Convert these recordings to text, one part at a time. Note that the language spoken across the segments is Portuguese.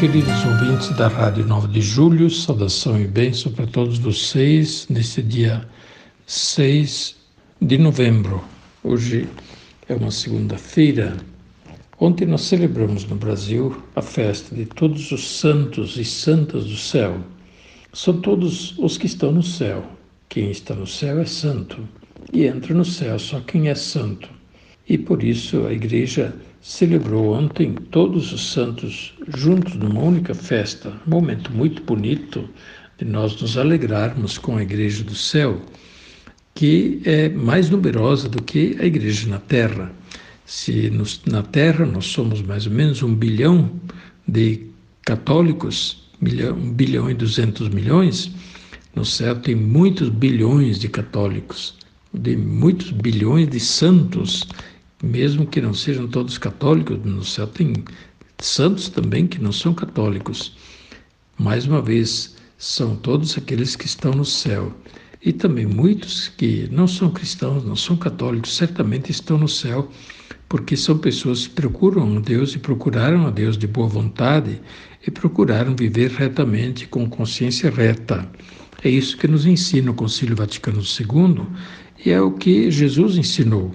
Queridos ouvintes da Rádio 9 de Julho, saudação e bênção para todos vocês neste dia 6 de novembro. Hoje é uma segunda-feira. Ontem nós celebramos no Brasil a festa de todos os santos e santas do céu. São todos os que estão no céu. Quem está no céu é santo e entra no céu só quem é santo. E por isso a igreja celebrou ontem todos os santos juntos numa única festa, um momento muito bonito de nós nos alegrarmos com a igreja do céu, que é mais numerosa do que a igreja na terra. Se nos, na terra nós somos mais ou menos um bilhão de católicos, milhão, um bilhão e duzentos milhões, no céu tem muitos bilhões de católicos, de muitos bilhões de santos mesmo que não sejam todos católicos, no céu tem santos também que não são católicos. Mais uma vez, são todos aqueles que estão no céu. E também muitos que não são cristãos, não são católicos, certamente estão no céu, porque são pessoas que procuram a Deus e procuraram a Deus de boa vontade e procuraram viver retamente, com consciência reta. É isso que nos ensina o Concílio Vaticano II e é o que Jesus ensinou.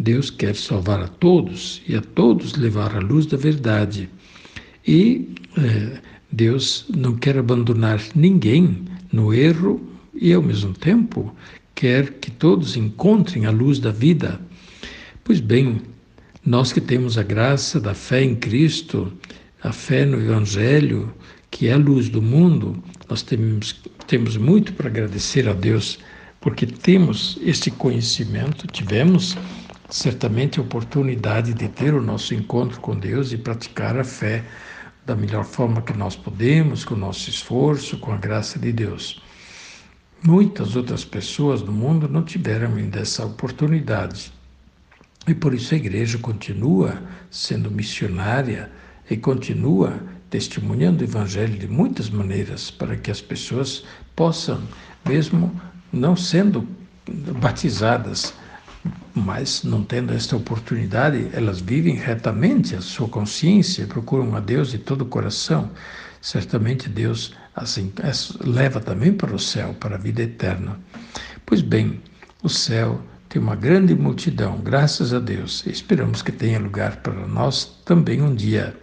Deus quer salvar a todos e a todos levar à luz da verdade. E eh, Deus não quer abandonar ninguém no erro e, ao mesmo tempo, quer que todos encontrem a luz da vida. Pois bem, nós que temos a graça da fé em Cristo, a fé no Evangelho, que é a luz do mundo, nós temos, temos muito para agradecer a Deus, porque temos esse conhecimento, tivemos certamente oportunidade de ter o nosso encontro com Deus e praticar a fé da melhor forma que nós podemos, com o nosso esforço, com a graça de Deus. Muitas outras pessoas no mundo não tiveram ainda essa oportunidade. E por isso a igreja continua sendo missionária e continua testemunhando o evangelho de muitas maneiras para que as pessoas possam, mesmo não sendo batizadas, mas não tendo esta oportunidade, elas vivem retamente a sua consciência, procuram a Deus de todo o coração. Certamente Deus assim leva também para o céu, para a vida eterna. Pois bem, o céu tem uma grande multidão, graças a Deus. Esperamos que tenha lugar para nós também um dia.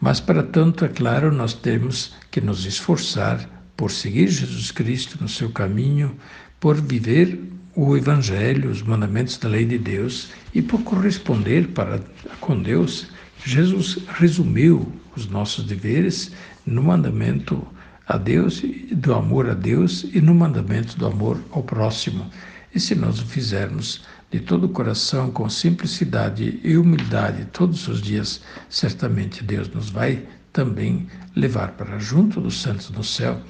Mas para tanto, é claro, nós temos que nos esforçar por seguir Jesus Cristo no seu caminho, por viver o Evangelho, os mandamentos da lei de Deus e por corresponder para com Deus, Jesus resumiu os nossos deveres no mandamento a Deus, do amor a Deus e no mandamento do amor ao próximo. E se nós o fizermos de todo o coração, com simplicidade e humildade todos os dias, certamente Deus nos vai também levar para junto dos santos no céu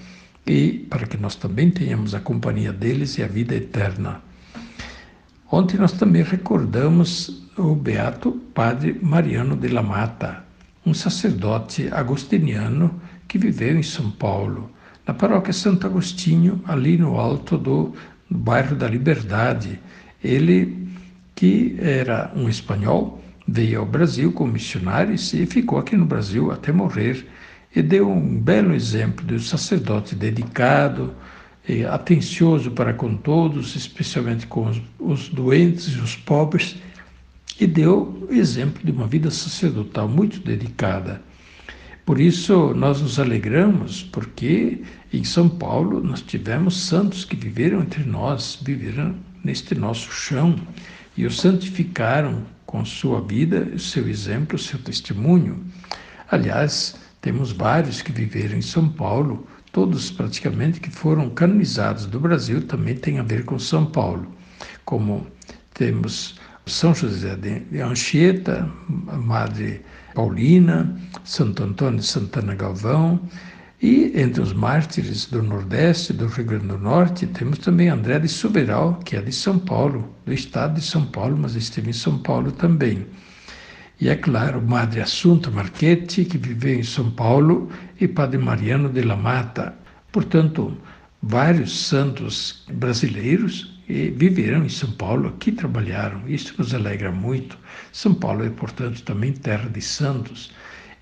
e para que nós também tenhamos a companhia deles e a vida eterna. Ontem nós também recordamos o beato Padre Mariano de la Mata, um sacerdote agostiniano que viveu em São Paulo, na paróquia Santo Agostinho, ali no alto do, bairro da Liberdade. Ele, que era um espanhol, veio ao Brasil como missionário e ficou aqui no Brasil até morrer e deu um belo exemplo de um sacerdote dedicado, atencioso para com todos, especialmente com os, os doentes e os pobres, e deu exemplo de uma vida sacerdotal muito dedicada. Por isso nós nos alegramos, porque em São Paulo nós tivemos santos que viveram entre nós, viveram neste nosso chão e o santificaram com sua vida, seu exemplo, seu testemunho. Aliás, temos vários que viveram em São Paulo, todos praticamente que foram canonizados do Brasil também têm a ver com São Paulo, como temos São José de Anchieta, Madre Paulina, Santo Antônio de Santana Galvão, e entre os mártires do Nordeste, do Rio Grande do Norte, temos também André de Suberal, que é de São Paulo, do estado de São Paulo, mas esteve em São Paulo também. E é claro, Madre Assunta Marchetti, que viveu em São Paulo, e Padre Mariano de la Mata. Portanto, vários santos brasileiros viveram em São Paulo, aqui trabalharam. Isso nos alegra muito. São Paulo é, portanto, também terra de santos.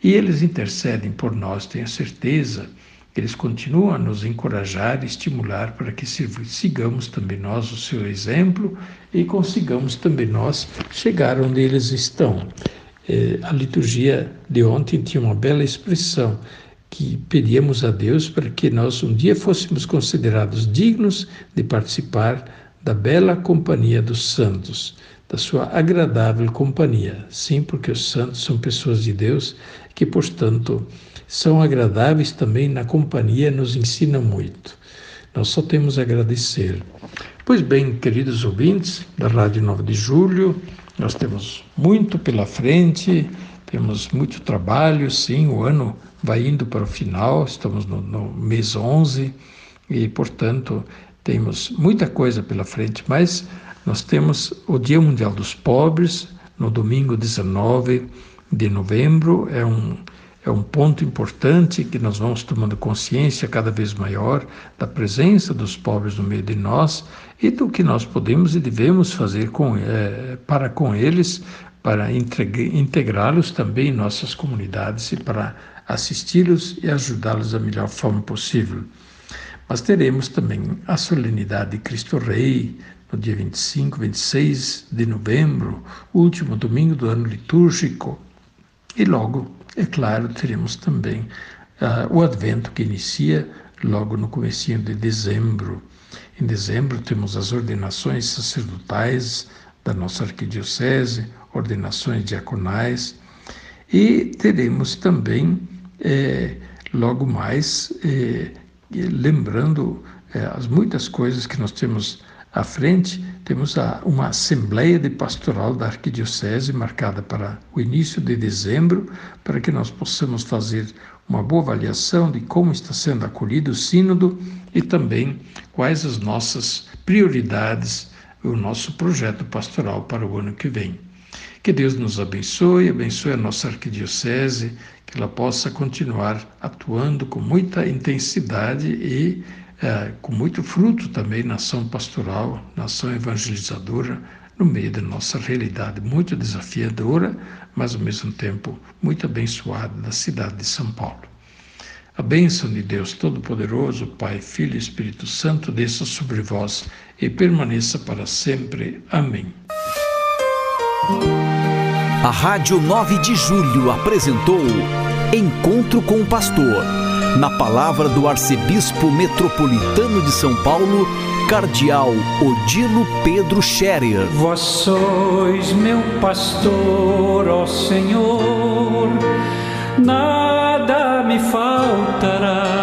E eles intercedem por nós, tenho certeza. Eles continuam a nos encorajar e estimular para que sigamos também nós o seu exemplo e consigamos também nós chegar onde eles estão. É, a liturgia de ontem tinha uma bela expressão que pedíamos a Deus para que nós um dia fôssemos considerados dignos de participar da bela companhia dos santos da sua agradável companhia. Sim, porque os santos são pessoas de Deus que, portanto, são agradáveis também na companhia, nos ensinam muito. Nós só temos a agradecer. Pois bem, queridos ouvintes da Rádio 9 de Julho, nós temos muito pela frente, temos muito trabalho, sim, o ano vai indo para o final, estamos no, no mês 11 e, portanto, temos muita coisa pela frente, mas nós temos o Dia Mundial dos Pobres, no domingo 19 de novembro, é um, é um ponto importante que nós vamos tomando consciência cada vez maior da presença dos pobres no meio de nós e do que nós podemos e devemos fazer com, é, para com eles, para integrá-los também em nossas comunidades e para assisti-los e ajudá-los da melhor forma possível. Mas teremos também a solenidade de Cristo Rei, no dia 25, 26 de novembro, último domingo do ano litúrgico. E logo, é claro, teremos também uh, o Advento que inicia logo no comecinho de dezembro. Em dezembro temos as ordenações sacerdotais da nossa arquidiocese, ordenações diaconais e teremos também eh, logo mais eh, lembrando eh, as muitas coisas que nós temos à frente, temos a, uma Assembleia de Pastoral da Arquidiocese marcada para o início de dezembro, para que nós possamos fazer uma boa avaliação de como está sendo acolhido o Sínodo e também quais as nossas prioridades, o nosso projeto pastoral para o ano que vem. Que Deus nos abençoe, abençoe a nossa arquidiocese, que ela possa continuar atuando com muita intensidade e é, com muito fruto também na ação pastoral, na ação evangelizadora, no meio da nossa realidade muito desafiadora, mas ao mesmo tempo muito abençoada da cidade de São Paulo. A bênção de Deus Todo-Poderoso, Pai, Filho e Espírito Santo, desça sobre vós e permaneça para sempre. Amém. A Rádio 9 de Julho apresentou Encontro com o Pastor na palavra do arcebispo metropolitano de São Paulo, cardeal Odilo Pedro Scherer. Vós sois meu pastor, ó Senhor, nada me faltará